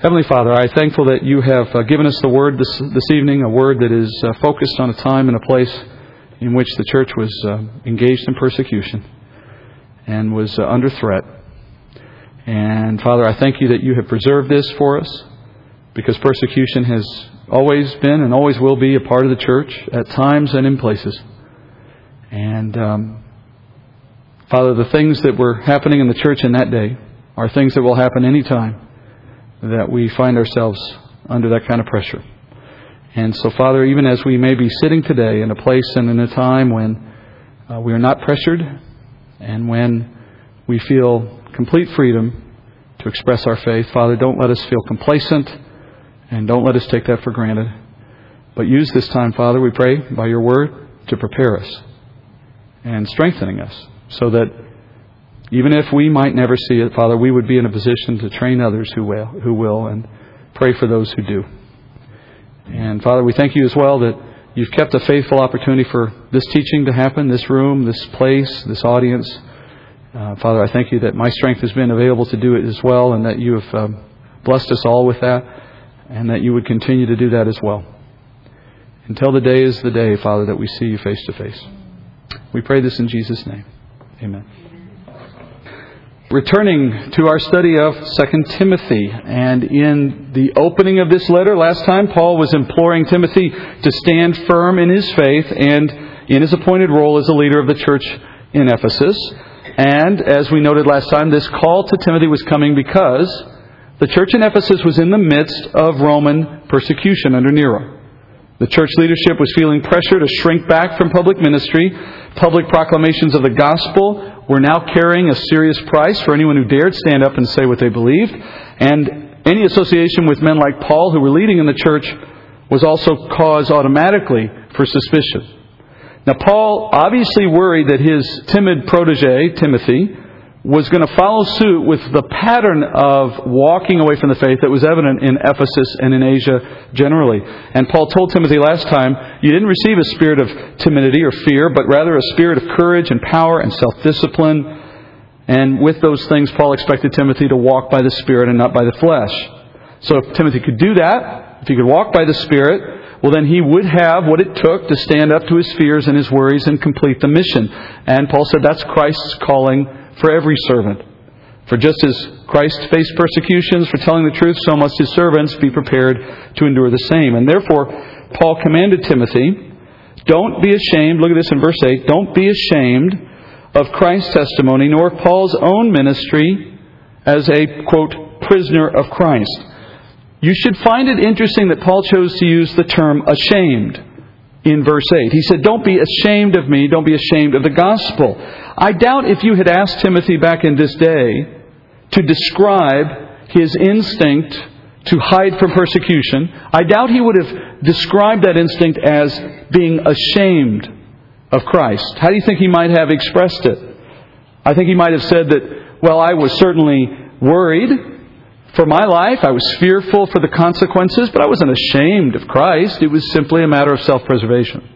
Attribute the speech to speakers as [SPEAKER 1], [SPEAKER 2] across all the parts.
[SPEAKER 1] Heavenly Father, I am thankful that you have uh, given us the word this, this evening, a word that is uh, focused on a time and a place in which the church was uh, engaged in persecution and was uh, under threat. And Father, I thank you that you have preserved this for us because persecution has always been and always will be a part of the church at times and in places. And um, Father, the things that were happening in the church in that day are things that will happen any time that we find ourselves under that kind of pressure. And so, Father, even as we may be sitting today in a place and in a time when uh, we are not pressured and when we feel complete freedom to express our faith, Father, don't let us feel complacent and don't let us take that for granted. But use this time, Father, we pray, by your word to prepare us and strengthening us so that even if we might never see it, Father, we would be in a position to train others who will, who will and pray for those who do. And Father, we thank you as well that you've kept a faithful opportunity for this teaching to happen, this room, this place, this audience. Uh, Father, I thank you that my strength has been available to do it as well, and that you have um, blessed us all with that, and that you would continue to do that as well. Until the day is the day, Father, that we see you face to face. We pray this in Jesus' name. Amen. Returning to our study of 2 Timothy, and in the opening of this letter last time, Paul was imploring Timothy to stand firm in his faith and in his appointed role as a leader of the church in Ephesus. And as we noted last time, this call to Timothy was coming because the church in Ephesus was in the midst of Roman persecution under Nero. The church leadership was feeling pressure to shrink back from public ministry. Public proclamations of the gospel were now carrying a serious price for anyone who dared stand up and say what they believed. And any association with men like Paul who were leading in the church was also cause automatically for suspicion. Now, Paul obviously worried that his timid protege, Timothy, was going to follow suit with the pattern of walking away from the faith that was evident in Ephesus and in Asia generally. And Paul told Timothy last time, you didn't receive a spirit of timidity or fear, but rather a spirit of courage and power and self discipline. And with those things, Paul expected Timothy to walk by the Spirit and not by the flesh. So if Timothy could do that, if he could walk by the Spirit, well, then he would have what it took to stand up to his fears and his worries and complete the mission. And Paul said that's Christ's calling for every servant. For just as Christ faced persecutions for telling the truth, so must his servants be prepared to endure the same. And therefore, Paul commanded Timothy, don't be ashamed, look at this in verse 8, don't be ashamed of Christ's testimony, nor Paul's own ministry as a, quote, prisoner of Christ. You should find it interesting that Paul chose to use the term ashamed in verse 8. He said, Don't be ashamed of me, don't be ashamed of the gospel. I doubt if you had asked Timothy back in this day to describe his instinct to hide from persecution, I doubt he would have described that instinct as being ashamed of Christ. How do you think he might have expressed it? I think he might have said that, well, I was certainly worried for my life. I was fearful for the consequences, but I wasn't ashamed of Christ. It was simply a matter of self preservation.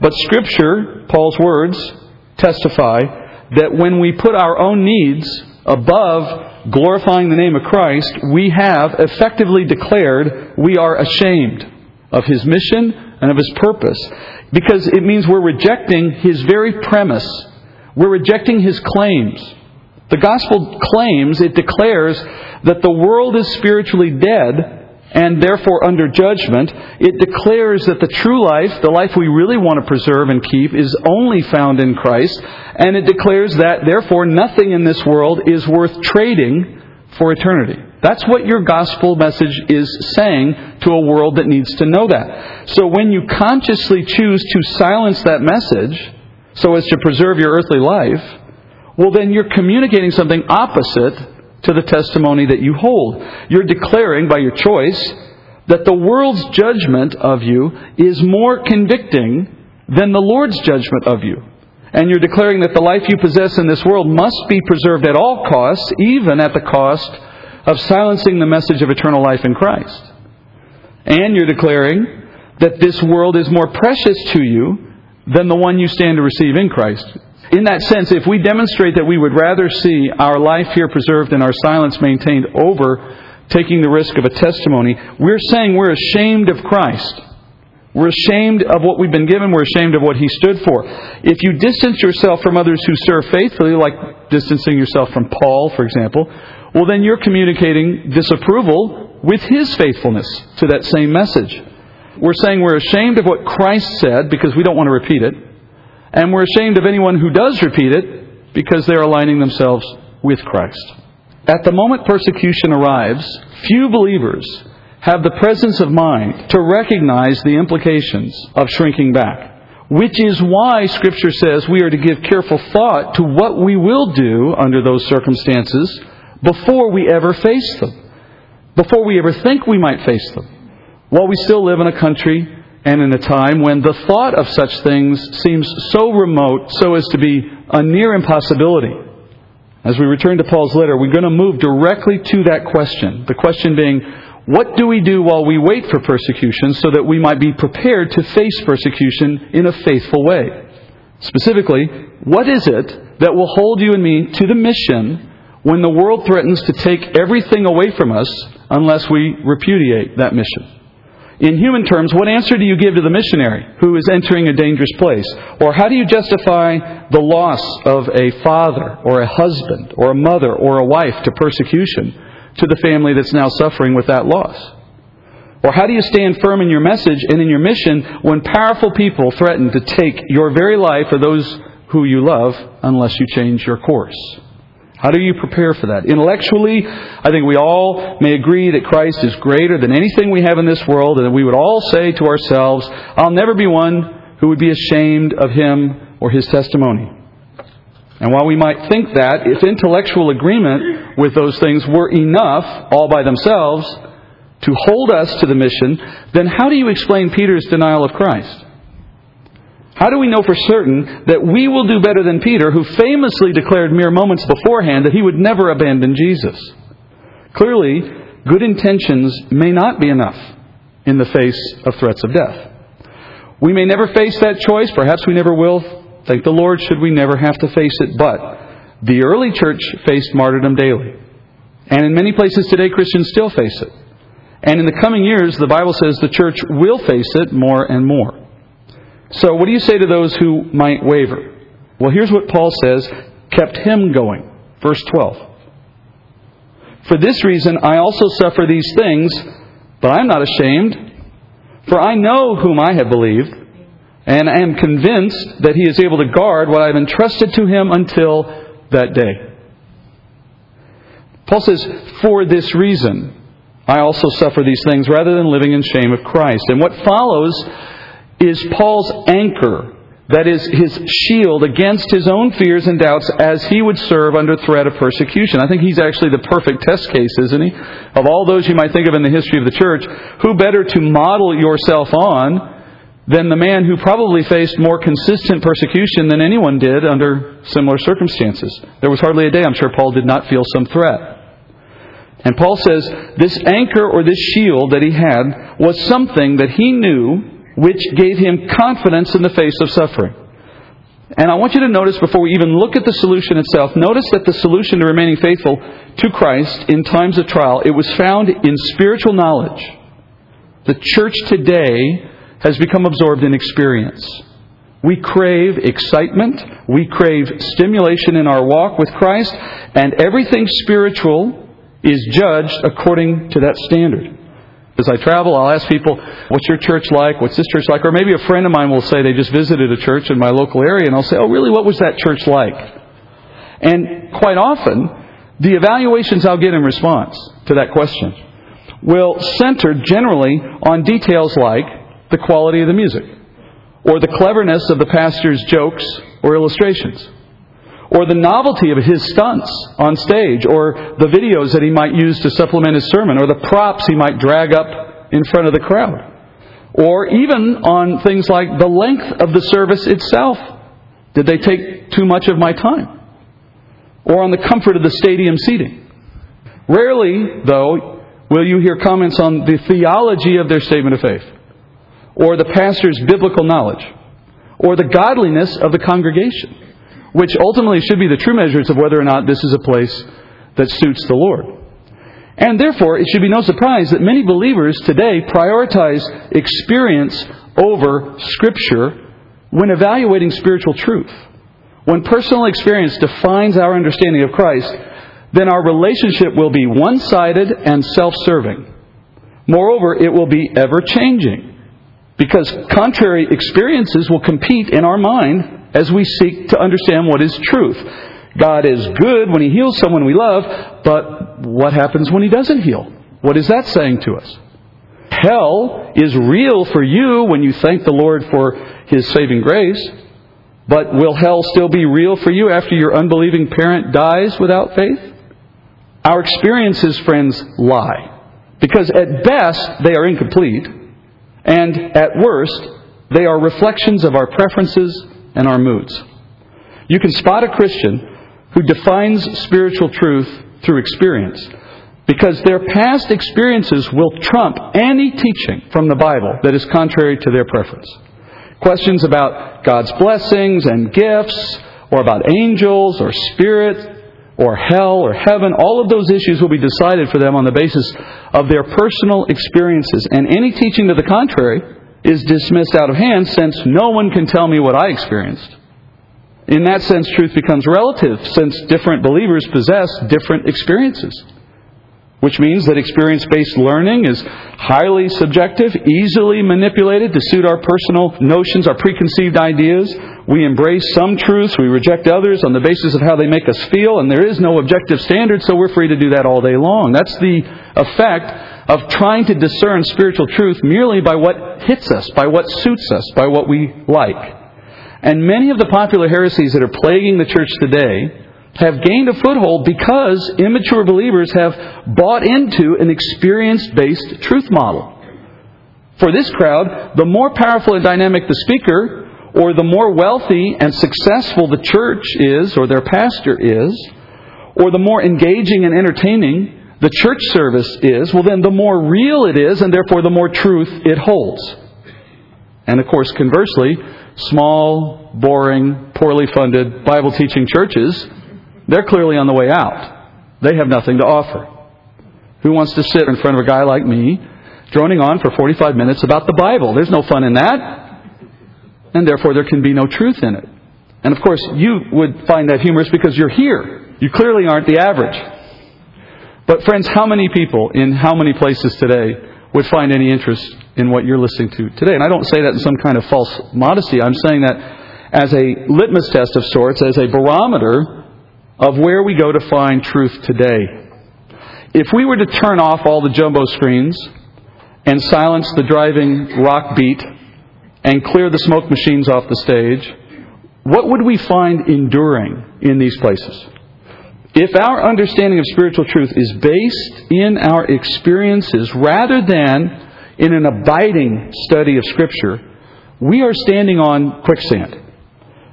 [SPEAKER 1] But Scripture, Paul's words, testify that when we put our own needs above glorifying the name of Christ, we have effectively declared we are ashamed of His mission and of His purpose. Because it means we're rejecting His very premise. We're rejecting His claims. The gospel claims, it declares that the world is spiritually dead and therefore under judgment. It declares that the true life, the life we really want to preserve and keep, is only found in Christ. And it declares that therefore nothing in this world is worth trading for eternity. That's what your gospel message is saying to a world that needs to know that. So when you consciously choose to silence that message so as to preserve your earthly life, well, then you're communicating something opposite to the testimony that you hold. You're declaring by your choice that the world's judgment of you is more convicting than the Lord's judgment of you. And you're declaring that the life you possess in this world must be preserved at all costs, even at the cost of silencing the message of eternal life in Christ. And you're declaring that this world is more precious to you than the one you stand to receive in Christ. In that sense, if we demonstrate that we would rather see our life here preserved and our silence maintained over taking the risk of a testimony, we're saying we're ashamed of Christ. We're ashamed of what we've been given. We're ashamed of what He stood for. If you distance yourself from others who serve faithfully, like distancing yourself from Paul, for example, well, then you're communicating disapproval with His faithfulness to that same message. We're saying we're ashamed of what Christ said because we don't want to repeat it. And we're ashamed of anyone who does repeat it because they're aligning themselves with Christ. At the moment persecution arrives, few believers have the presence of mind to recognize the implications of shrinking back. Which is why Scripture says we are to give careful thought to what we will do under those circumstances before we ever face them, before we ever think we might face them. While we still live in a country and in a time when the thought of such things seems so remote so as to be a near impossibility. As we return to Paul's letter, we're going to move directly to that question. The question being, what do we do while we wait for persecution so that we might be prepared to face persecution in a faithful way? Specifically, what is it that will hold you and me to the mission when the world threatens to take everything away from us unless we repudiate that mission? In human terms, what answer do you give to the missionary who is entering a dangerous place? Or how do you justify the loss of a father or a husband or a mother or a wife to persecution to the family that's now suffering with that loss? Or how do you stand firm in your message and in your mission when powerful people threaten to take your very life or those who you love unless you change your course? How do you prepare for that? Intellectually, I think we all may agree that Christ is greater than anything we have in this world, and that we would all say to ourselves, I'll never be one who would be ashamed of him or his testimony. And while we might think that, if intellectual agreement with those things were enough all by themselves to hold us to the mission, then how do you explain Peter's denial of Christ? How do we know for certain that we will do better than Peter, who famously declared mere moments beforehand that he would never abandon Jesus? Clearly, good intentions may not be enough in the face of threats of death. We may never face that choice, perhaps we never will. Thank the Lord, should we never have to face it. But the early church faced martyrdom daily. And in many places today, Christians still face it. And in the coming years, the Bible says the church will face it more and more. So, what do you say to those who might waver? Well, here's what Paul says kept him going. Verse 12. For this reason, I also suffer these things, but I am not ashamed, for I know whom I have believed, and I am convinced that he is able to guard what I have entrusted to him until that day. Paul says, For this reason, I also suffer these things rather than living in shame of Christ. And what follows is Paul's anchor, that is, his shield against his own fears and doubts as he would serve under threat of persecution. I think he's actually the perfect test case, isn't he? Of all those you might think of in the history of the church, who better to model yourself on than the man who probably faced more consistent persecution than anyone did under similar circumstances? There was hardly a day, I'm sure, Paul did not feel some threat. And Paul says this anchor or this shield that he had was something that he knew which gave him confidence in the face of suffering. And I want you to notice before we even look at the solution itself, notice that the solution to remaining faithful to Christ in times of trial, it was found in spiritual knowledge. The church today has become absorbed in experience. We crave excitement, we crave stimulation in our walk with Christ, and everything spiritual is judged according to that standard. As I travel, I'll ask people, what's your church like? What's this church like? Or maybe a friend of mine will say they just visited a church in my local area, and I'll say, oh, really, what was that church like? And quite often, the evaluations I'll get in response to that question will center generally on details like the quality of the music, or the cleverness of the pastor's jokes or illustrations, or the novelty of his stunts on stage, or the videos that he might use to supplement his sermon, or the props he might drag up in front of the crowd, or even on things like the length of the service itself. Did they take too much of my time? Or on the comfort of the stadium seating. Rarely, though, will you hear comments on the theology of their statement of faith, or the pastor's biblical knowledge, or the godliness of the congregation which ultimately should be the true measures of whether or not this is a place that suits the Lord. And therefore, it should be no surprise that many believers today prioritize experience over Scripture when evaluating spiritual truth. When personal experience defines our understanding of Christ, then our relationship will be one sided and self serving. Moreover, it will be ever changing because contrary experiences will compete in our mind as we seek to understand what is truth. God is good when He heals someone we love, but what happens when He doesn't heal? What is that saying to us? Hell is real for you when you thank the Lord for His saving grace, but will hell still be real for you after your unbelieving parent dies without faith? Our experiences, friends, lie. Because at best, they are incomplete, and at worst, they are reflections of our preferences and our moods. You can spot a Christian who defines spiritual truth through experience because their past experiences will trump any teaching from the Bible that is contrary to their preference. Questions about God's blessings and gifts, or about angels or spirit or hell or heaven, all of those issues will be decided for them on the basis of their personal experiences. And any teaching to the contrary is dismissed out of hand since no one can tell me what I experienced. In that sense, truth becomes relative since different believers possess different experiences. Which means that experience based learning is highly subjective, easily manipulated to suit our personal notions, our preconceived ideas. We embrace some truths, we reject others on the basis of how they make us feel, and there is no objective standard, so we're free to do that all day long. That's the effect of trying to discern spiritual truth merely by what hits us, by what suits us, by what we like. And many of the popular heresies that are plaguing the church today have gained a foothold because immature believers have bought into an experience based truth model. For this crowd, the more powerful and dynamic the speaker, or the more wealthy and successful the church is, or their pastor is, or the more engaging and entertaining the church service is, well, then the more real it is, and therefore the more truth it holds. And of course, conversely, small, boring, poorly funded Bible teaching churches they're clearly on the way out. They have nothing to offer. Who wants to sit in front of a guy like me, droning on for 45 minutes about the Bible? There's no fun in that. And therefore, there can be no truth in it. And of course, you would find that humorous because you're here. You clearly aren't the average. But, friends, how many people in how many places today would find any interest in what you're listening to today? And I don't say that in some kind of false modesty. I'm saying that as a litmus test of sorts, as a barometer of where we go to find truth today. If we were to turn off all the jumbo screens and silence the driving rock beat and clear the smoke machines off the stage, what would we find enduring in these places? If our understanding of spiritual truth is based in our experiences rather than in an abiding study of Scripture, we are standing on quicksand.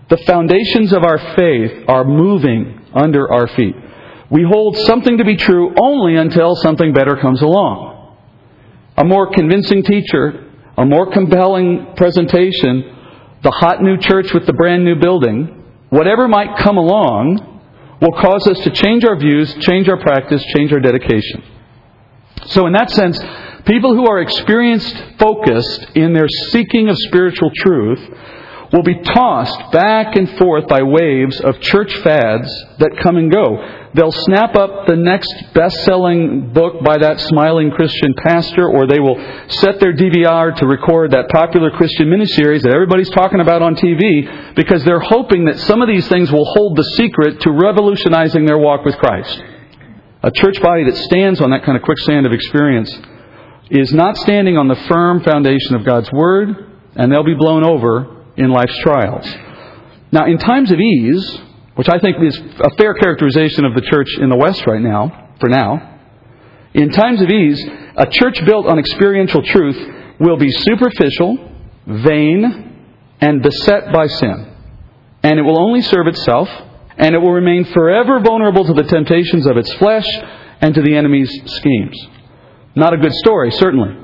[SPEAKER 1] The foundations of our faith are moving under our feet. We hold something to be true only until something better comes along. A more convincing teacher, a more compelling presentation, the hot new church with the brand new building, whatever might come along, will cause us to change our views, change our practice, change our dedication. So, in that sense, people who are experienced focused in their seeking of spiritual truth will be tossed back and forth by waves of church fads that come and go. They'll snap up the next best selling book by that smiling Christian pastor, or they will set their DVR to record that popular Christian miniseries that everybody's talking about on TV because they're hoping that some of these things will hold the secret to revolutionizing their walk with Christ. A church body that stands on that kind of quicksand of experience is not standing on the firm foundation of God's Word, and they'll be blown over in life's trials. Now, in times of ease, which I think is a fair characterization of the church in the West right now, for now, in times of ease, a church built on experiential truth will be superficial, vain, and beset by sin. And it will only serve itself, and it will remain forever vulnerable to the temptations of its flesh and to the enemy's schemes. Not a good story, certainly.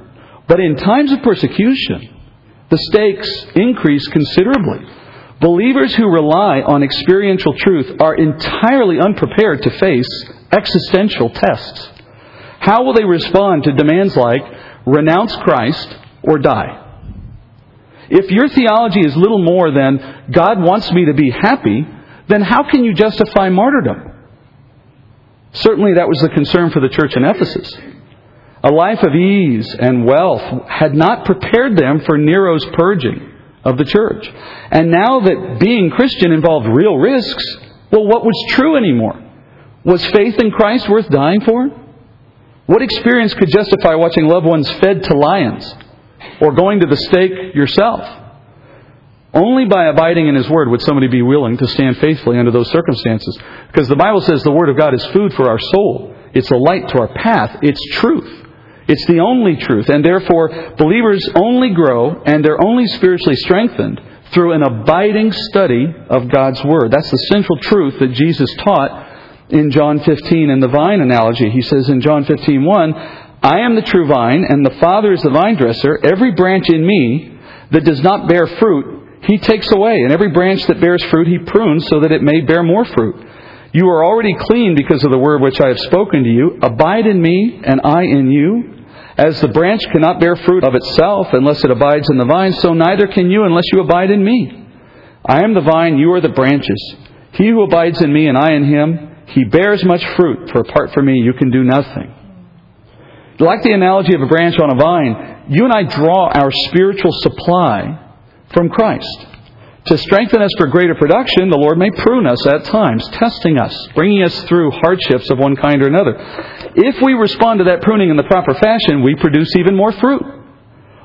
[SPEAKER 1] But in times of persecution, the stakes increase considerably. Believers who rely on experiential truth are entirely unprepared to face existential tests. How will they respond to demands like renounce Christ or die? If your theology is little more than God wants me to be happy, then how can you justify martyrdom? Certainly that was the concern for the church in Ephesus. A life of ease and wealth had not prepared them for Nero's purging of the church. And now that being Christian involved real risks, well, what was true anymore? Was faith in Christ worth dying for? What experience could justify watching loved ones fed to lions or going to the stake yourself? Only by abiding in His Word would somebody be willing to stand faithfully under those circumstances. Because the Bible says the Word of God is food for our soul. It's a light to our path. It's truth. It's the only truth. And therefore, believers only grow and they're only spiritually strengthened through an abiding study of God's Word. That's the central truth that Jesus taught in John 15 in the vine analogy. He says in John 15, 1, I am the true vine, and the Father is the vine dresser. Every branch in me that does not bear fruit, he takes away, and every branch that bears fruit he prunes so that it may bear more fruit. You are already clean because of the word which I have spoken to you. Abide in me, and I in you. As the branch cannot bear fruit of itself unless it abides in the vine, so neither can you unless you abide in me. I am the vine, you are the branches. He who abides in me and I in him, he bears much fruit, for apart from me you can do nothing. Like the analogy of a branch on a vine, you and I draw our spiritual supply from Christ. To strengthen us for greater production, the Lord may prune us at times, testing us, bringing us through hardships of one kind or another. If we respond to that pruning in the proper fashion, we produce even more fruit.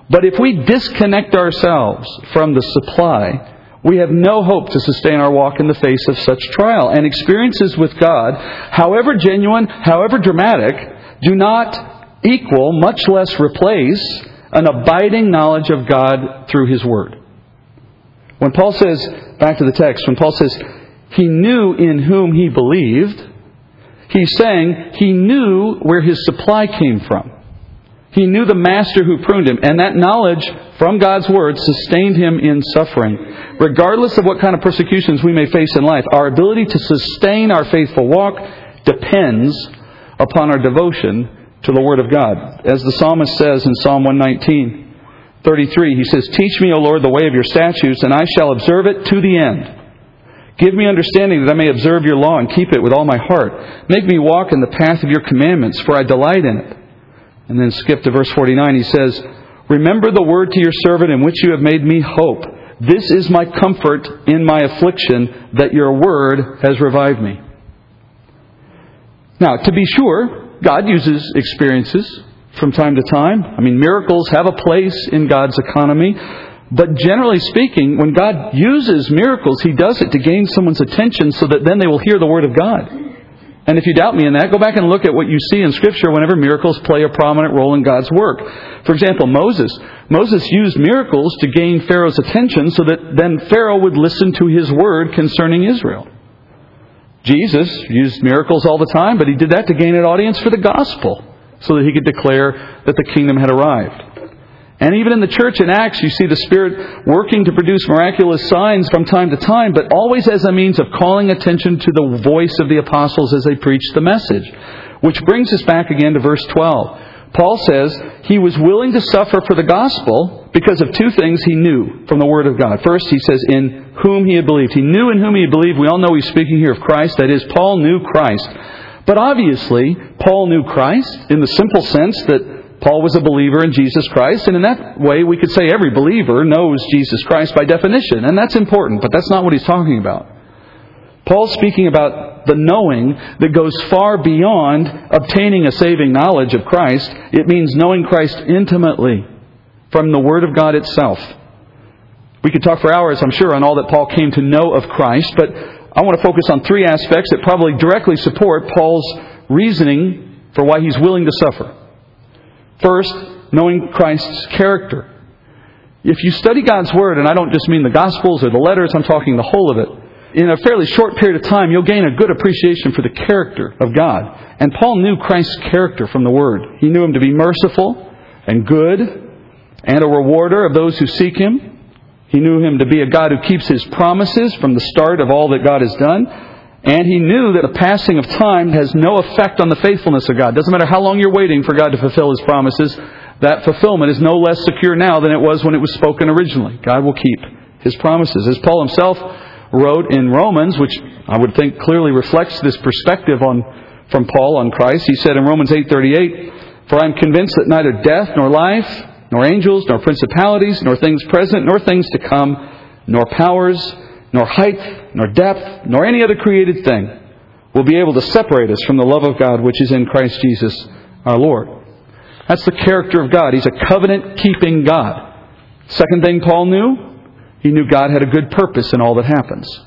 [SPEAKER 1] But if we disconnect ourselves from the supply, we have no hope to sustain our walk in the face of such trial. And experiences with God, however genuine, however dramatic, do not equal, much less replace, an abiding knowledge of God through His Word. When Paul says, back to the text, when Paul says, he knew in whom he believed, he's saying he knew where his supply came from. He knew the master who pruned him, and that knowledge from God's word sustained him in suffering. Regardless of what kind of persecutions we may face in life, our ability to sustain our faithful walk depends upon our devotion to the word of God. As the psalmist says in Psalm 119, 33, he says, Teach me, O Lord, the way of your statutes, and I shall observe it to the end. Give me understanding that I may observe your law and keep it with all my heart. Make me walk in the path of your commandments, for I delight in it. And then skip to verse 49. He says, Remember the word to your servant in which you have made me hope. This is my comfort in my affliction, that your word has revived me. Now, to be sure, God uses experiences from time to time. I mean, miracles have a place in God's economy. But generally speaking, when God uses miracles, He does it to gain someone's attention so that then they will hear the Word of God. And if you doubt me in that, go back and look at what you see in Scripture whenever miracles play a prominent role in God's work. For example, Moses. Moses used miracles to gain Pharaoh's attention so that then Pharaoh would listen to his word concerning Israel. Jesus used miracles all the time, but he did that to gain an audience for the gospel so that he could declare that the kingdom had arrived. And even in the church in Acts, you see the Spirit working to produce miraculous signs from time to time, but always as a means of calling attention to the voice of the apostles as they preached the message. Which brings us back again to verse 12. Paul says he was willing to suffer for the gospel because of two things he knew from the Word of God. First, he says, in whom he had believed. He knew in whom he had believed. We all know he's speaking here of Christ. That is, Paul knew Christ. But obviously, Paul knew Christ in the simple sense that Paul was a believer in Jesus Christ, and in that way, we could say every believer knows Jesus Christ by definition, and that's important, but that's not what he's talking about. Paul's speaking about the knowing that goes far beyond obtaining a saving knowledge of Christ. It means knowing Christ intimately from the Word of God itself. We could talk for hours, I'm sure, on all that Paul came to know of Christ, but I want to focus on three aspects that probably directly support Paul's reasoning for why he's willing to suffer. First, knowing Christ's character. If you study God's Word, and I don't just mean the Gospels or the letters, I'm talking the whole of it, in a fairly short period of time, you'll gain a good appreciation for the character of God. And Paul knew Christ's character from the Word. He knew him to be merciful and good and a rewarder of those who seek him. He knew him to be a God who keeps his promises from the start of all that God has done. And he knew that the passing of time has no effect on the faithfulness of God. Doesn't matter how long you're waiting for God to fulfill his promises, that fulfillment is no less secure now than it was when it was spoken originally. God will keep his promises. As Paul himself wrote in Romans, which I would think clearly reflects this perspective on, from Paul on Christ, he said in Romans 8:38, "For I am convinced that neither death nor life, nor angels, nor principalities, nor things present, nor things to come, nor powers, nor height, nor depth, nor any other created thing will be able to separate us from the love of God which is in Christ Jesus our Lord." That's the character of God. He's a covenant keeping God. Second thing Paul knew, he knew God had a good purpose in all that happens.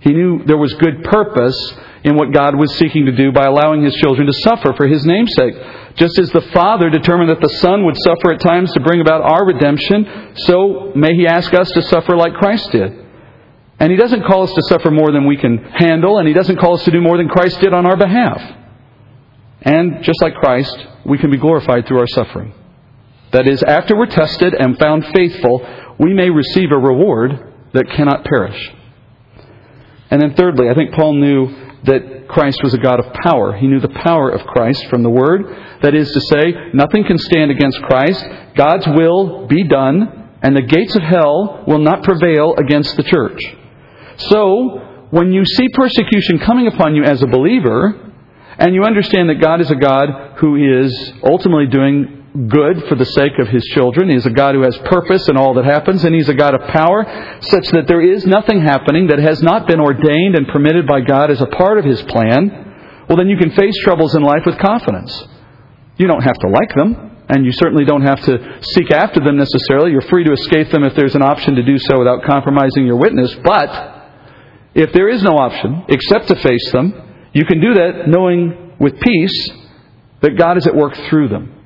[SPEAKER 1] He knew there was good purpose in what God was seeking to do by allowing his children to suffer for his namesake. Just as the Father determined that the Son would suffer at times to bring about our redemption, so may he ask us to suffer like Christ did. And he doesn't call us to suffer more than we can handle, and he doesn't call us to do more than Christ did on our behalf. And just like Christ, we can be glorified through our suffering. That is, after we're tested and found faithful, we may receive a reward that cannot perish. And then, thirdly, I think Paul knew that Christ was a God of power. He knew the power of Christ from the Word. That is to say, nothing can stand against Christ. God's will be done, and the gates of hell will not prevail against the church. So, when you see persecution coming upon you as a believer, and you understand that God is a God who is ultimately doing good for the sake of his children. He's a God who has purpose in all that happens, and he's a God of power, such that there is nothing happening that has not been ordained and permitted by God as a part of his plan. Well, then you can face troubles in life with confidence. You don't have to like them, and you certainly don't have to seek after them necessarily. You're free to escape them if there's an option to do so without compromising your witness. But if there is no option except to face them, you can do that knowing with peace that God is at work through them.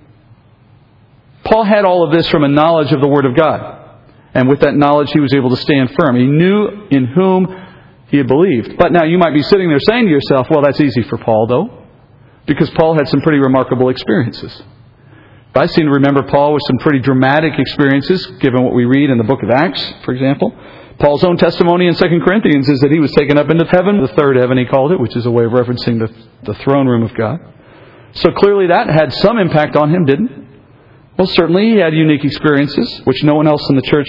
[SPEAKER 1] Paul had all of this from a knowledge of the Word of God. And with that knowledge, he was able to stand firm. He knew in whom he had believed. But now you might be sitting there saying to yourself, well, that's easy for Paul, though, because Paul had some pretty remarkable experiences. I seem to remember Paul with some pretty dramatic experiences, given what we read in the book of Acts, for example. Paul's own testimony in 2 Corinthians is that he was taken up into heaven, the third heaven he called it, which is a way of referencing the, the throne room of God. So clearly that had some impact on him, didn't it? Well, certainly he had unique experiences, which no one else in the church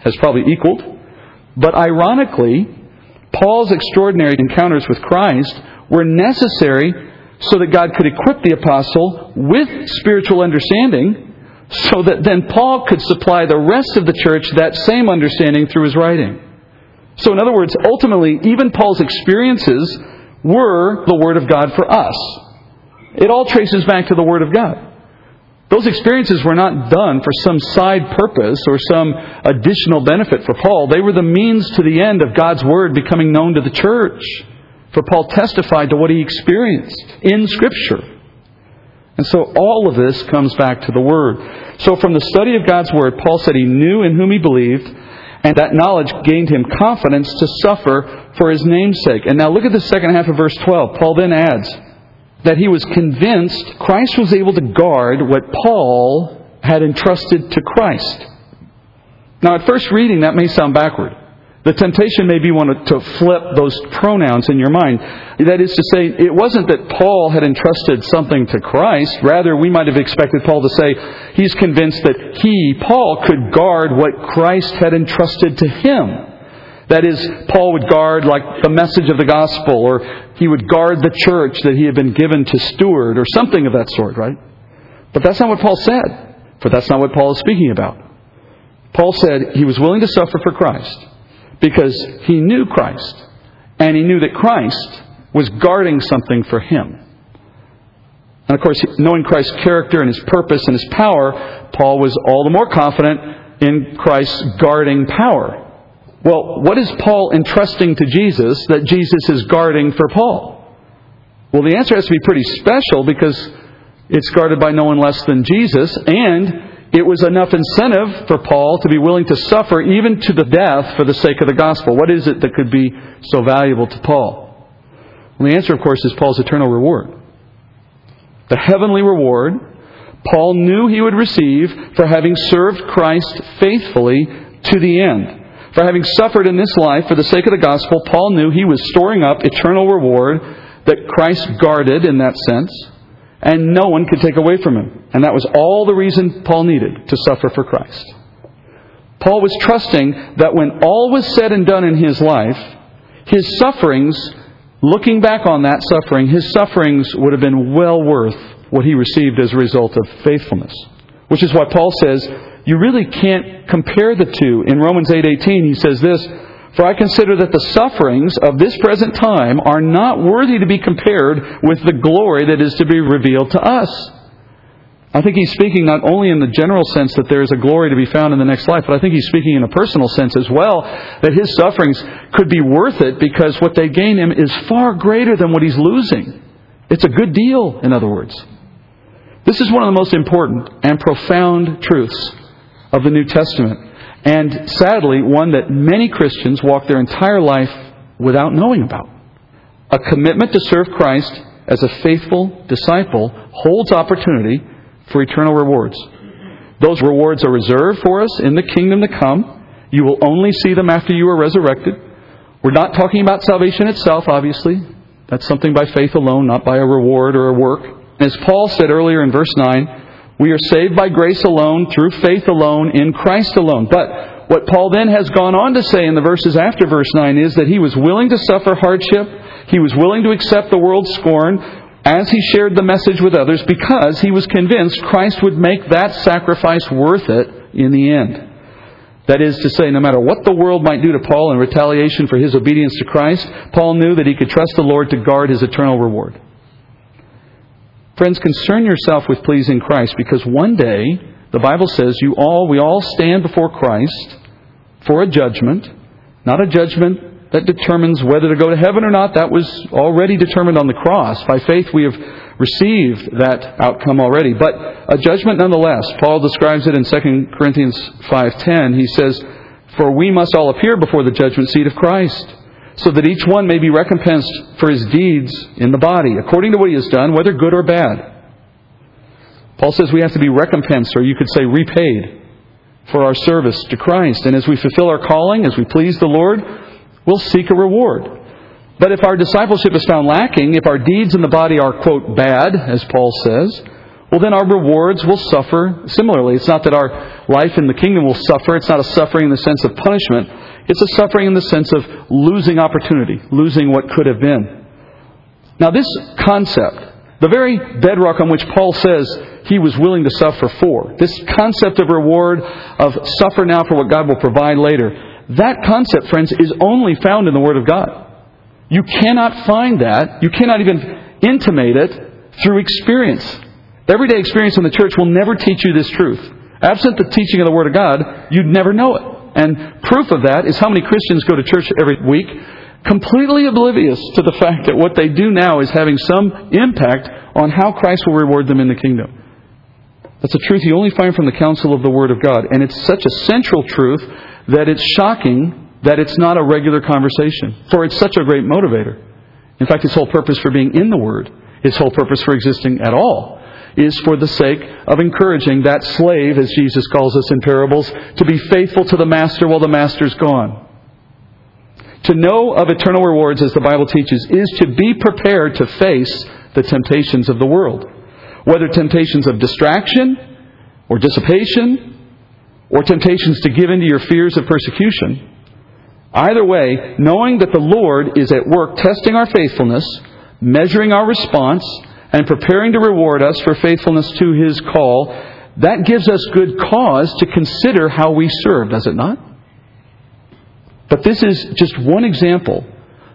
[SPEAKER 1] has probably equaled. But ironically, Paul's extraordinary encounters with Christ were necessary so that God could equip the apostle with spiritual understanding so that then Paul could supply the rest of the church that same understanding through his writing. So, in other words, ultimately, even Paul's experiences were the Word of God for us. It all traces back to the Word of God. Those experiences were not done for some side purpose or some additional benefit for Paul. They were the means to the end of God's Word becoming known to the church. For Paul testified to what he experienced in Scripture. And so all of this comes back to the Word. So from the study of God's Word, Paul said he knew in whom he believed, and that knowledge gained him confidence to suffer for his name's sake. And now look at the second half of verse 12. Paul then adds that he was convinced Christ was able to guard what Paul had entrusted to Christ. Now, at first reading, that may sound backward. The temptation may be one to flip those pronouns in your mind. That is to say, it wasn't that Paul had entrusted something to Christ. Rather, we might have expected Paul to say he's convinced that he, Paul, could guard what Christ had entrusted to him. That is, Paul would guard like the message of the gospel, or he would guard the church that he had been given to steward, or something of that sort, right? But that's not what Paul said, for that's not what Paul is speaking about. Paul said he was willing to suffer for Christ because he knew Christ, and he knew that Christ was guarding something for him. And of course, knowing Christ's character and his purpose and his power, Paul was all the more confident in Christ's guarding power. Well, what is Paul entrusting to Jesus that Jesus is guarding for Paul? Well, the answer has to be pretty special because it's guarded by no one less than Jesus, and it was enough incentive for Paul to be willing to suffer even to the death for the sake of the gospel. What is it that could be so valuable to Paul? Well, the answer, of course, is Paul's eternal reward. The heavenly reward Paul knew he would receive for having served Christ faithfully to the end. For having suffered in this life for the sake of the gospel, Paul knew he was storing up eternal reward that Christ guarded in that sense, and no one could take away from him. And that was all the reason Paul needed to suffer for Christ. Paul was trusting that when all was said and done in his life, his sufferings, looking back on that suffering, his sufferings would have been well worth what he received as a result of faithfulness. Which is why Paul says, you really can't compare the two. In Romans 8:18 he says this, "For I consider that the sufferings of this present time are not worthy to be compared with the glory that is to be revealed to us." I think he's speaking not only in the general sense that there is a glory to be found in the next life, but I think he's speaking in a personal sense as well, that his sufferings could be worth it because what they gain him is far greater than what he's losing. It's a good deal, in other words. This is one of the most important and profound truths of the New Testament, and sadly, one that many Christians walk their entire life without knowing about. A commitment to serve Christ as a faithful disciple holds opportunity for eternal rewards. Those rewards are reserved for us in the kingdom to come. You will only see them after you are resurrected. We're not talking about salvation itself, obviously. That's something by faith alone, not by a reward or a work. As Paul said earlier in verse 9, we are saved by grace alone, through faith alone, in Christ alone. But what Paul then has gone on to say in the verses after verse 9 is that he was willing to suffer hardship, he was willing to accept the world's scorn, as he shared the message with others because he was convinced Christ would make that sacrifice worth it in the end. That is to say, no matter what the world might do to Paul in retaliation for his obedience to Christ, Paul knew that he could trust the Lord to guard his eternal reward. Friends, concern yourself with pleasing Christ because one day, the Bible says, you all, we all stand before Christ for a judgment, not a judgment that determines whether to go to heaven or not. That was already determined on the cross. By faith, we have received that outcome already. But a judgment nonetheless. Paul describes it in 2 Corinthians 5.10. He says, For we must all appear before the judgment seat of Christ, so that each one may be recompensed for his deeds in the body, according to what he has done, whether good or bad. Paul says we have to be recompensed, or you could say repaid, for our service to Christ. And as we fulfill our calling, as we please the Lord, we'll seek a reward. But if our discipleship is found lacking, if our deeds in the body are, quote, bad, as Paul says, well, then our rewards will suffer similarly. It's not that our life in the kingdom will suffer. It's not a suffering in the sense of punishment. It's a suffering in the sense of losing opportunity, losing what could have been. Now, this concept, the very bedrock on which Paul says he was willing to suffer for, this concept of reward, of suffer now for what God will provide later, that concept, friends, is only found in the Word of God. You cannot find that. You cannot even intimate it through experience. Everyday experience in the church will never teach you this truth. Absent the teaching of the Word of God, you'd never know it. And proof of that is how many Christians go to church every week completely oblivious to the fact that what they do now is having some impact on how Christ will reward them in the kingdom. That's a truth you only find from the counsel of the Word of God. And it's such a central truth that it's shocking that it's not a regular conversation, for it's such a great motivator. In fact, its whole purpose for being in the Word, its whole purpose for existing at all, is for the sake of encouraging that slave, as Jesus calls us in parables, to be faithful to the master while the master's gone. To know of eternal rewards, as the Bible teaches, is to be prepared to face the temptations of the world. Whether temptations of distraction or dissipation or temptations to give in to your fears of persecution. Either way, knowing that the Lord is at work testing our faithfulness, measuring our response, and preparing to reward us for faithfulness to His call, that gives us good cause to consider how we serve, does it not? But this is just one example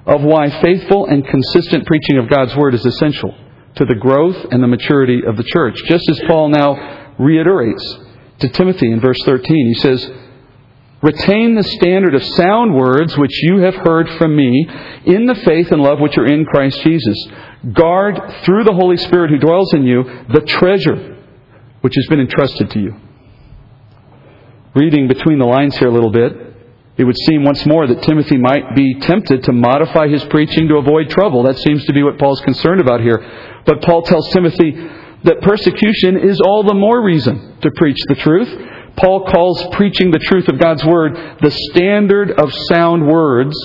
[SPEAKER 1] of why faithful and consistent preaching of God's Word is essential to the growth and the maturity of the church, just as Paul now reiterates to Timothy in verse 13. He says, Retain the standard of sound words which you have heard from me in the faith and love which are in Christ Jesus. Guard through the Holy Spirit who dwells in you the treasure which has been entrusted to you. Reading between the lines here a little bit, it would seem once more that Timothy might be tempted to modify his preaching to avoid trouble. That seems to be what Paul's concerned about here. But Paul tells Timothy, that persecution is all the more reason to preach the truth. Paul calls preaching the truth of God's Word the standard of sound words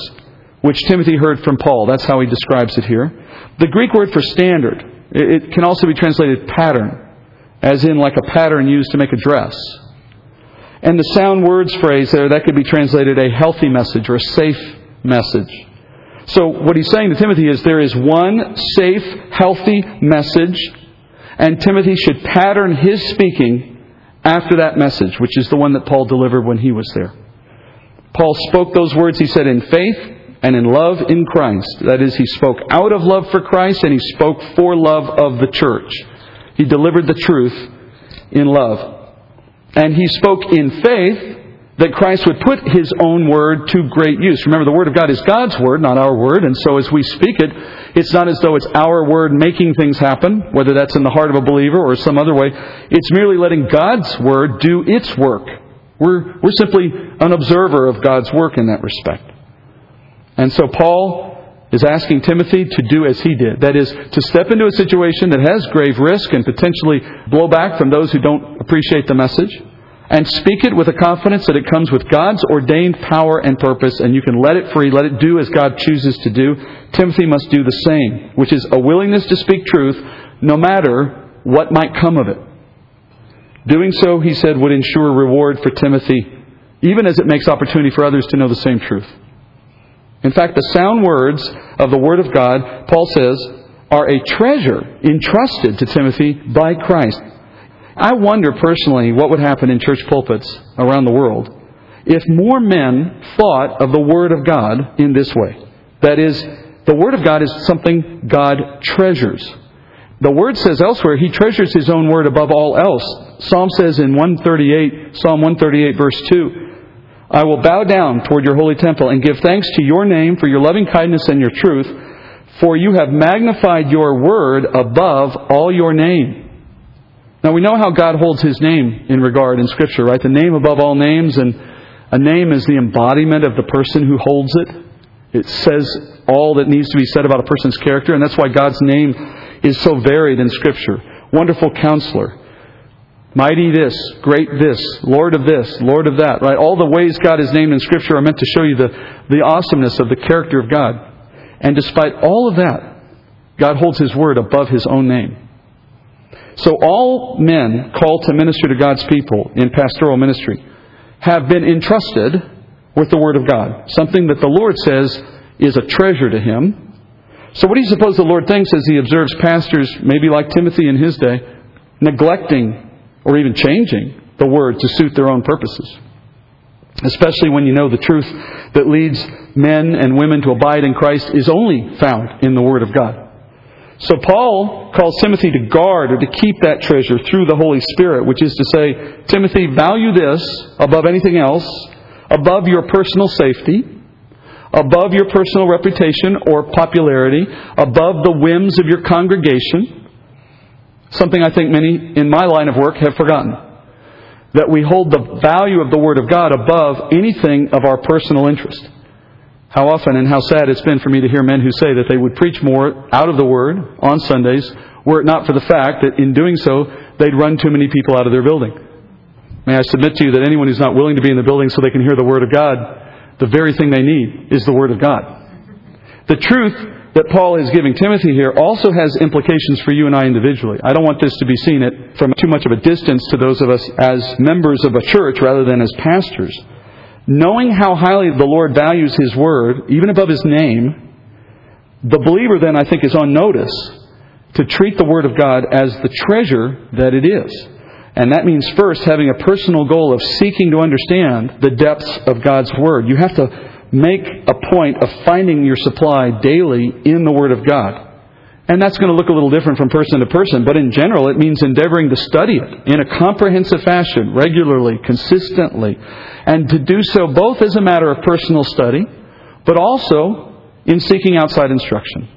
[SPEAKER 1] which Timothy heard from Paul. That's how he describes it here. The Greek word for standard, it can also be translated pattern, as in like a pattern used to make a dress. And the sound words phrase there, that could be translated a healthy message or a safe message. So what he's saying to Timothy is there is one safe, healthy message, and Timothy should pattern his speaking after that message, which is the one that Paul delivered when he was there. Paul spoke those words, he said, in faith and in love in Christ. That is, he spoke out of love for Christ and he spoke for love of the church. He delivered the truth in love. And he spoke in faith that Christ would put his own word to great use. Remember, the word of God is God's word, not our word, and so as we speak it, it's not as though it's our word making things happen, whether that's in the heart of a believer or some other way. It's merely letting God's word do its work. We're, we're simply an observer of God's work in that respect. And so Paul is asking Timothy to do as he did. That is, to step into a situation that has grave risk and potentially blow back from those who don't appreciate the message, and speak it with a confidence that it comes with God's ordained power and purpose, and you can let it free, let it do as God chooses to do. Timothy must do the same, which is a willingness to speak truth no matter what might come of it. Doing so, he said, would ensure reward for Timothy, even as it makes opportunity for others to know the same truth. In fact, the sound words of the Word of God, Paul says, are a treasure entrusted to Timothy by Christ. I wonder personally what would happen in church pulpits around the world if more men thought of the Word of God in this way. That is, the Word of God is something God treasures. The Word says elsewhere, He treasures His own Word above all else. Psalm says in 138, Psalm 138 verse 2, I will bow down toward your holy temple and give thanks to your name for your loving kindness and your truth, for you have magnified your word above all your name. Now we know how God holds his name in regard in Scripture, right? The name above all names, and a name is the embodiment of the person who holds it. It says all that needs to be said about a person's character, and that's why God's name is so varied in Scripture. Wonderful counselor, Mighty this, great this, Lord of this, Lord of that, right? All the ways God is named in Scripture are meant to show you the, the awesomeness of the character of God. And despite all of that, God holds His word above His own name. So all men called to minister to God's people in pastoral ministry have been entrusted with the Word of God, something that the Lord says is a treasure to Him. So what do you suppose the Lord thinks as He observes pastors, maybe like Timothy in his day, neglecting or even changing the word to suit their own purposes. Especially when you know the truth that leads men and women to abide in Christ is only found in the Word of God. So Paul calls Timothy to guard or to keep that treasure through the Holy Spirit, which is to say, Timothy, value this above anything else, above your personal safety, above your personal reputation or popularity, above the whims of your congregation, Something I think many in my line of work have forgotten. That we hold the value of the Word of God above anything of our personal interest. How often and how sad it's been for me to hear men who say that they would preach more out of the Word on Sundays were it not for the fact that in doing so they'd run too many people out of their building. May I submit to you that anyone who's not willing to be in the building so they can hear the Word of God, the very thing they need is the Word of God. The truth that Paul is giving Timothy here also has implications for you and I individually. I don't want this to be seen at, from too much of a distance to those of us as members of a church rather than as pastors. Knowing how highly the Lord values His Word, even above His name, the believer then, I think, is on notice to treat the Word of God as the treasure that it is. And that means first having a personal goal of seeking to understand the depths of God's Word. You have to make a point of finding your supply daily in the Word of God. And that's going to look a little different from person to person, but in general, it means endeavoring to study it in a comprehensive fashion, regularly, consistently, and to do so both as a matter of personal study, but also in seeking outside instruction.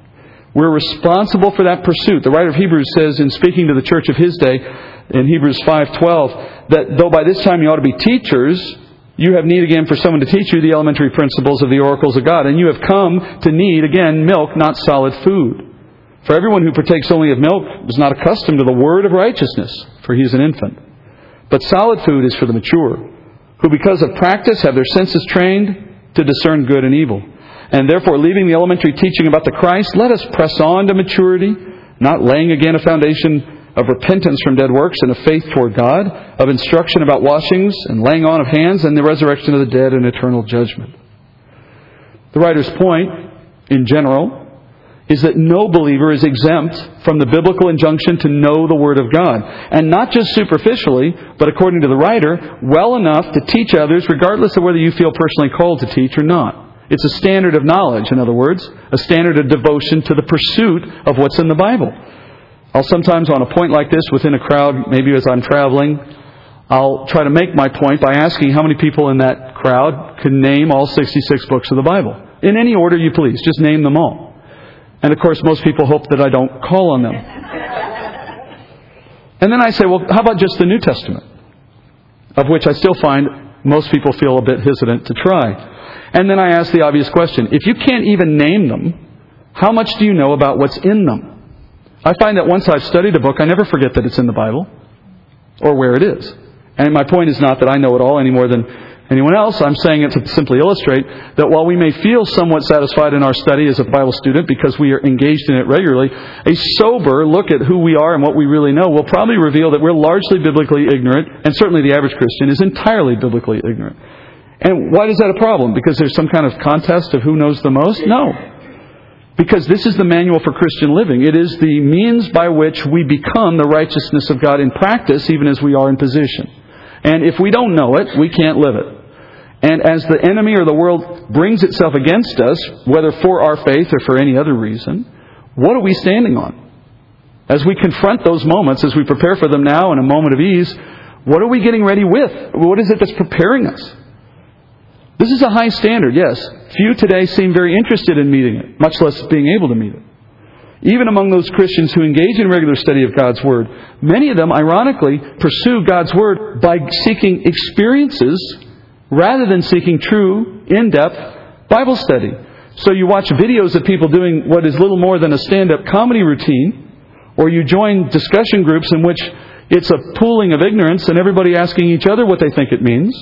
[SPEAKER 1] We're responsible for that pursuit. The writer of Hebrews says in speaking to the church of his day in Hebrews 5:12 that though by this time you ought to be teachers, you have need again for someone to teach you the elementary principles of the oracles of God. And you have come to need, again, milk, not solid food. For everyone who partakes only of milk is not accustomed to the word of righteousness, for he is an infant. But solid food is for the mature, who because of practice have their senses trained to discern good and evil. And therefore, leaving the elementary teaching about the Christ, let us press on to maturity, not laying again a foundation of repentance from dead works and of faith toward God, of instruction about washings and laying on of hands and the resurrection of the dead and eternal judgment. The writer's point, in general, is that no believer is exempt from the biblical injunction to know the Word of God. And not just superficially, but according to the writer, well enough to teach others, regardless of whether you feel personally called to teach or not. It's a standard of knowledge, in other words, a standard of devotion to the pursuit of what's in the Bible. I'll sometimes, on a point like this, within a crowd, maybe as I'm traveling, I'll try to make my point by asking how many people in that crowd can name all 66 books of the Bible. In any order you please, just name them all. And of course, most people hope that I don't call on them. And then I say, well, how about just the New Testament? Of which I still find most people feel a bit hesitant to try. And then I ask the obvious question if you can't even name them, how much do you know about what's in them? I find that once I've studied a book, I never forget that it's in the Bible or where it is. And my point is not that I know it all any more than anyone else. I'm saying it to simply illustrate that while we may feel somewhat satisfied in our study as a Bible student because we are engaged in it regularly, a sober look at who we are and what we really know will probably reveal that we're largely biblically ignorant, and certainly the average Christian is entirely biblically ignorant. And why is that a problem? Because there's some kind of contest of who knows the most? No. Because this is the manual for Christian living. It is the means by which we become the righteousness of God in practice, even as we are in position. And if we don't know it, we can't live it. And as the enemy or the world brings itself against us, whether for our faith or for any other reason, what are we standing on? As we confront those moments, as we prepare for them now in a moment of ease, what are we getting ready with? What is it that's preparing us? This is a high standard, yes. Few today seem very interested in meeting it, much less being able to meet it. Even among those Christians who engage in regular study of God's Word, many of them, ironically, pursue God's Word by seeking experiences rather than seeking true, in depth Bible study. So you watch videos of people doing what is little more than a stand up comedy routine, or you join discussion groups in which it's a pooling of ignorance and everybody asking each other what they think it means,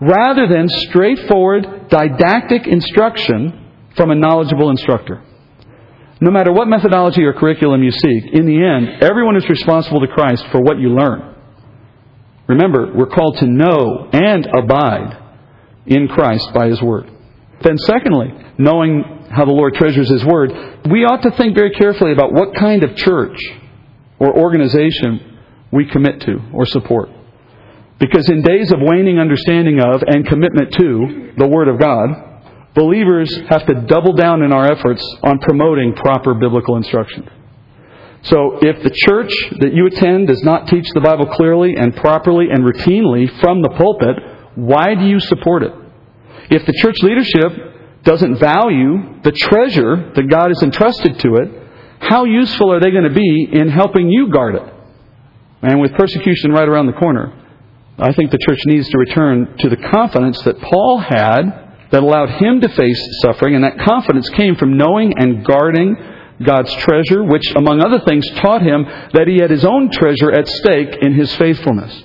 [SPEAKER 1] rather than straightforward, didactic instruction from a knowledgeable instructor. No matter what methodology or curriculum you seek, in the end, everyone is responsible to Christ for what you learn. Remember, we're called to know and abide in Christ by His Word. Then, secondly, knowing how the Lord treasures His Word, we ought to think very carefully about what kind of church or organization we commit to or support. Because in days of waning understanding of and commitment to the Word of God, believers have to double down in our efforts on promoting proper biblical instruction. So if the church that you attend does not teach the Bible clearly and properly and routinely from the pulpit, why do you support it? If the church leadership doesn't value the treasure that God has entrusted to it, how useful are they going to be in helping you guard it? And with persecution right around the corner, I think the church needs to return to the confidence that Paul had that allowed him to face suffering, and that confidence came from knowing and guarding God's treasure, which, among other things, taught him that he had his own treasure at stake in his faithfulness.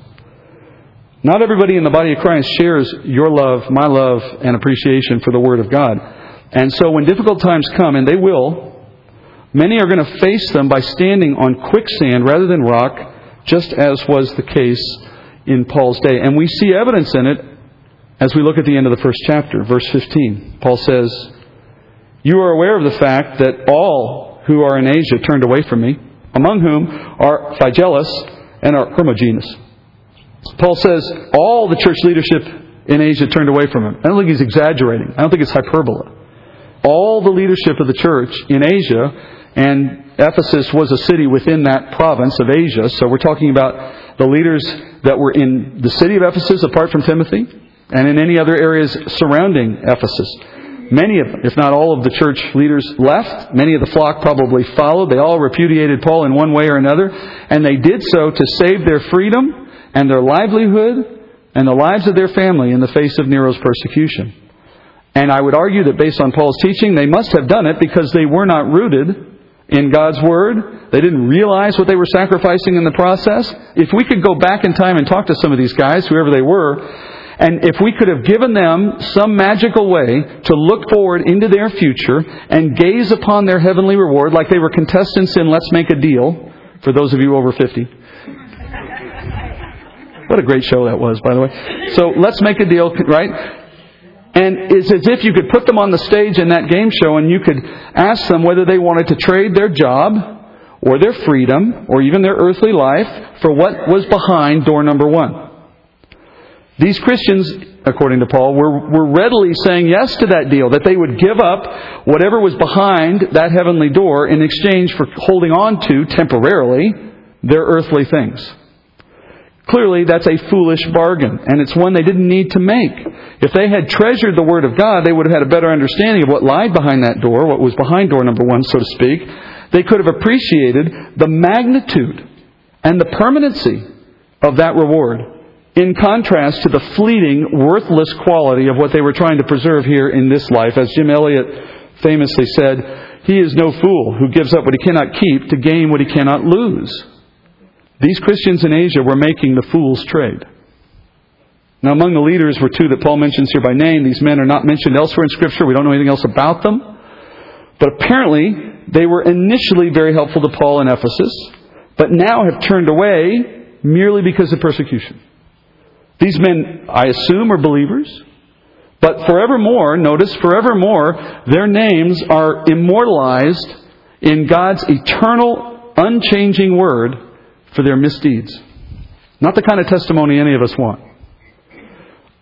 [SPEAKER 1] Not everybody in the body of Christ shares your love, my love, and appreciation for the Word of God. And so when difficult times come, and they will, many are going to face them by standing on quicksand rather than rock, just as was the case in Paul's day. And we see evidence in it as we look at the end of the first chapter, verse 15. Paul says, you are aware of the fact that all who are in Asia turned away from me, among whom are Phygelus and are Hermogenes. Paul says all the church leadership in Asia turned away from him. I don't think he's exaggerating. I don't think it's hyperbole. All the leadership of the church in Asia, and Ephesus was a city within that province of Asia, so we're talking about the leaders that were in the city of Ephesus apart from Timothy, and in any other areas surrounding Ephesus. Many of if not all of the church leaders left. Many of the flock probably followed. They all repudiated Paul in one way or another. And they did so to save their freedom and their livelihood and the lives of their family in the face of Nero's persecution. And I would argue that based on Paul's teaching, they must have done it because they were not rooted in God's Word. They didn't realize what they were sacrificing in the process. If we could go back in time and talk to some of these guys, whoever they were, and if we could have given them some magical way to look forward into their future and gaze upon their heavenly reward like they were contestants in Let's Make a Deal, for those of you over 50. What a great show that was, by the way. So let's make a deal, right? And it's as if you could put them on the stage in that game show and you could ask them whether they wanted to trade their job or their freedom or even their earthly life for what was behind door number one. These Christians, according to Paul, were, were readily saying yes to that deal, that they would give up whatever was behind that heavenly door in exchange for holding on to, temporarily, their earthly things. Clearly, that's a foolish bargain, and it's one they didn't need to make. If they had treasured the Word of God, they would have had a better understanding of what lied behind that door, what was behind door number one, so to speak. They could have appreciated the magnitude and the permanency of that reward in contrast to the fleeting, worthless quality of what they were trying to preserve here in this life. As Jim Elliot famously said, he is no fool who gives up what he cannot keep to gain what he cannot lose. These Christians in Asia were making the fool's trade. Now, among the leaders were two that Paul mentions here by name. These men are not mentioned elsewhere in Scripture. We don't know anything else about them. But apparently, they were initially very helpful to Paul in Ephesus, but now have turned away merely because of persecution. These men, I assume, are believers. But forevermore, notice, forevermore, their names are immortalized in God's eternal, unchanging word for their misdeeds. Not the kind of testimony any of us want.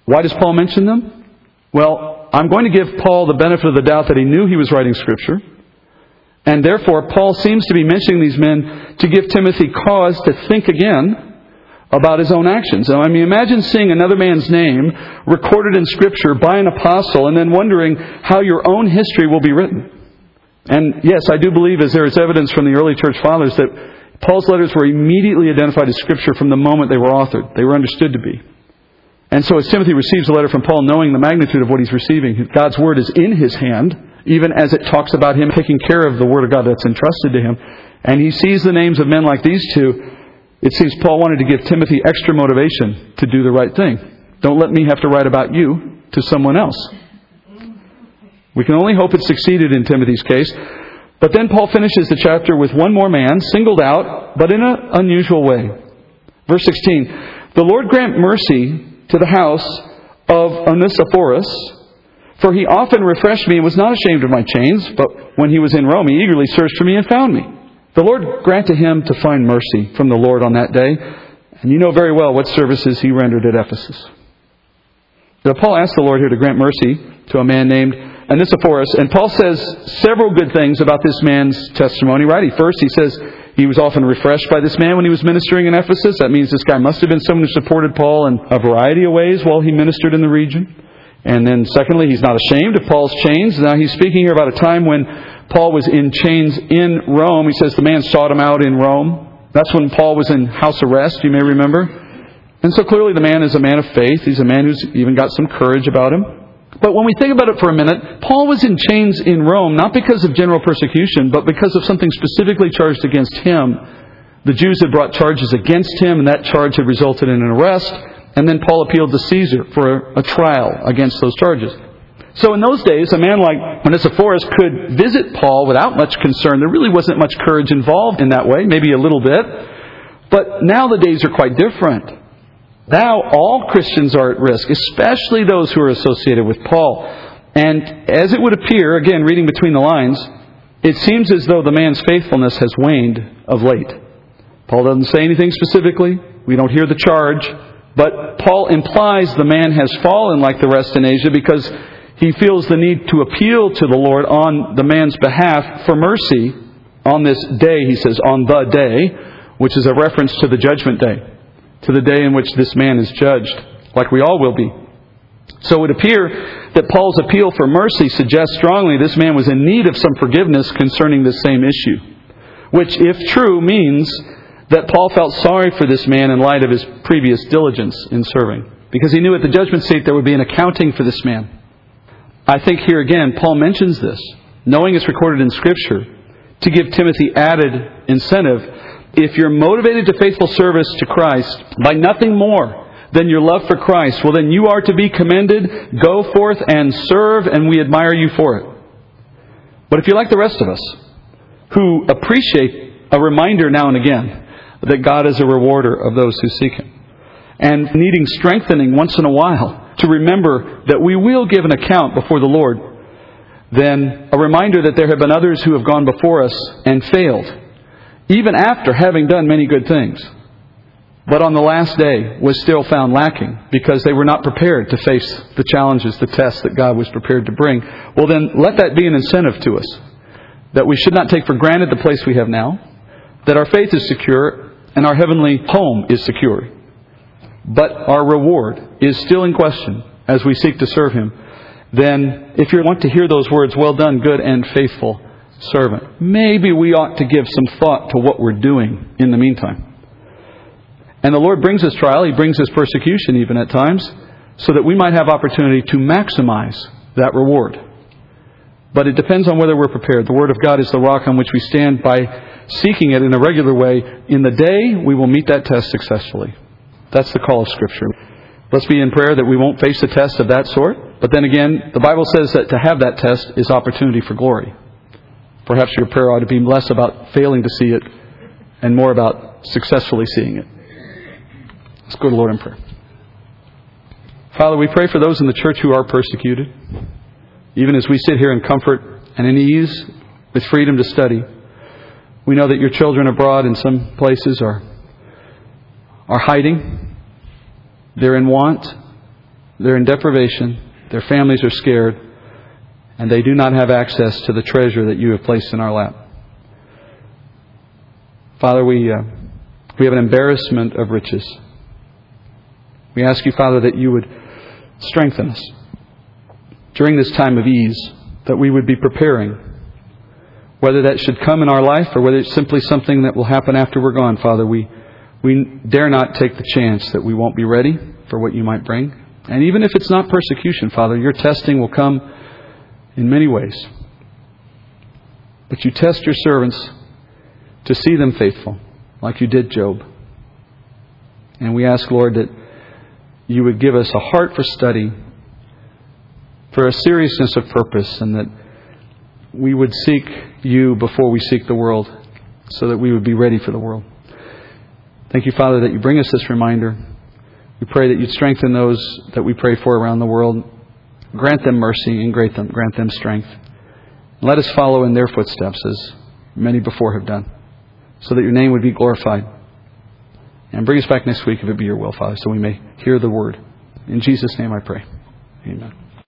[SPEAKER 1] Why does Paul mention them? Well, I'm going to give Paul the benefit of the doubt that he knew he was writing Scripture. And therefore, Paul seems to be mentioning these men to give Timothy cause to think again about his own actions. I mean, imagine seeing another man's name recorded in Scripture by an apostle and then wondering how your own history will be written. And yes, I do believe, as there is evidence from the early church fathers, that Paul's letters were immediately identified as Scripture from the moment they were authored. They were understood to be. And so as Timothy receives a letter from Paul, knowing the magnitude of what he's receiving, God's Word is in his hand, even as it talks about him taking care of the Word of God that's entrusted to him. And he sees the names of men like these two, it seems Paul wanted to give Timothy extra motivation to do the right thing. Don't let me have to write about you to someone else. We can only hope it succeeded in Timothy's case. But then Paul finishes the chapter with one more man, singled out, but in an unusual way. Verse 16 The Lord grant mercy to the house of Onesiphorus, for he often refreshed me and was not ashamed of my chains, but when he was in Rome, he eagerly searched for me and found me. The Lord grant to him to find mercy from the Lord on that day. And you know very well what services he rendered at Ephesus. Now, Paul asked the Lord here to grant mercy to a man named Onesiphorus, and Paul says several good things about this man's testimony, right? First, he says he was often refreshed by this man when he was ministering in Ephesus. That means this guy must have been someone who supported Paul in a variety of ways while he ministered in the region. And then, secondly, he's not ashamed of Paul's chains. Now, he's speaking here about a time when Paul was in chains in Rome. He says the man sought him out in Rome. That's when Paul was in house arrest, you may remember. And so clearly the man is a man of faith. He's a man who's even got some courage about him. But when we think about it for a minute, Paul was in chains in Rome not because of general persecution, but because of something specifically charged against him. The Jews had brought charges against him, and that charge had resulted in an arrest. And then Paul appealed to Caesar for a trial against those charges. So in those days, a man like Onesiphorus could visit Paul without much concern. There really wasn't much courage involved in that way, maybe a little bit. But now the days are quite different. Now all Christians are at risk, especially those who are associated with Paul. And as it would appear, again, reading between the lines, it seems as though the man's faithfulness has waned of late. Paul doesn't say anything specifically. We don't hear the charge. But Paul implies the man has fallen like the rest in Asia because he feels the need to appeal to the Lord on the man's behalf for mercy on this day, he says, on the day, which is a reference to the judgment day, to the day in which this man is judged, like we all will be. So it would appear that Paul's appeal for mercy suggests strongly this man was in need of some forgiveness concerning this same issue, which, if true, means that Paul felt sorry for this man in light of his previous diligence in serving, because he knew at the judgment seat there would be an accounting for this man. I think here again, Paul mentions this, knowing it's recorded in Scripture, to give Timothy added incentive. If you're motivated to faithful service to Christ by nothing more than your love for Christ, well, then you are to be commended. Go forth and serve, and we admire you for it. But if you're like the rest of us, who appreciate a reminder now and again that God is a rewarder of those who seek Him, and needing strengthening once in a while to remember that we will give an account before the Lord, then a reminder that there have been others who have gone before us and failed, even after having done many good things, but on the last day was still found lacking because they were not prepared to face the challenges, the tests that God was prepared to bring. Well, then let that be an incentive to us that we should not take for granted the place we have now, that our faith is secure and our heavenly home is secure. But our reward is still in question as we seek to serve Him. Then, if you want to hear those words, well done, good and faithful servant, maybe we ought to give some thought to what we're doing in the meantime. And the Lord brings us trial, He brings us persecution even at times, so that we might have opportunity to maximize that reward. But it depends on whether we're prepared. The Word of God is the rock on which we stand by seeking it in a regular way. In the day, we will meet that test successfully. That's the call of Scripture. Let's be in prayer that we won't face a test of that sort. But then again, the Bible says that to have that test is opportunity for glory. Perhaps your prayer ought to be less about failing to see it and more about successfully seeing it. Let's go to the Lord in prayer. Father, we pray for those in the church who are persecuted. Even as we sit here in comfort and in ease with freedom to study, we know that your children abroad in some places are, are hiding. They're in want. They're in deprivation. Their families are scared. And they do not have access to the treasure that you have placed in our lap. Father, we, uh, we have an embarrassment of riches. We ask you, Father, that you would strengthen us during this time of ease that we would be preparing. Whether that should come in our life or whether it's simply something that will happen after we're gone, Father, we, we dare not take the chance that we won't be ready for what you might bring. And even if it's not persecution, Father, your testing will come in many ways. But you test your servants to see them faithful, like you did Job. And we ask, Lord, that you would give us a heart for study for a seriousness of purpose, and that we would seek you before we seek the world, so that we would be ready for the world. Thank you, Father, that you bring us this reminder. We pray that you'd strengthen those that we pray for around the world. Grant them mercy and grant them, grant them strength. Let us follow in their footsteps as many before have done, so that your name would be glorified. And bring us back next week if it be your will, Father, so we may hear the word. In Jesus' name I pray. Amen.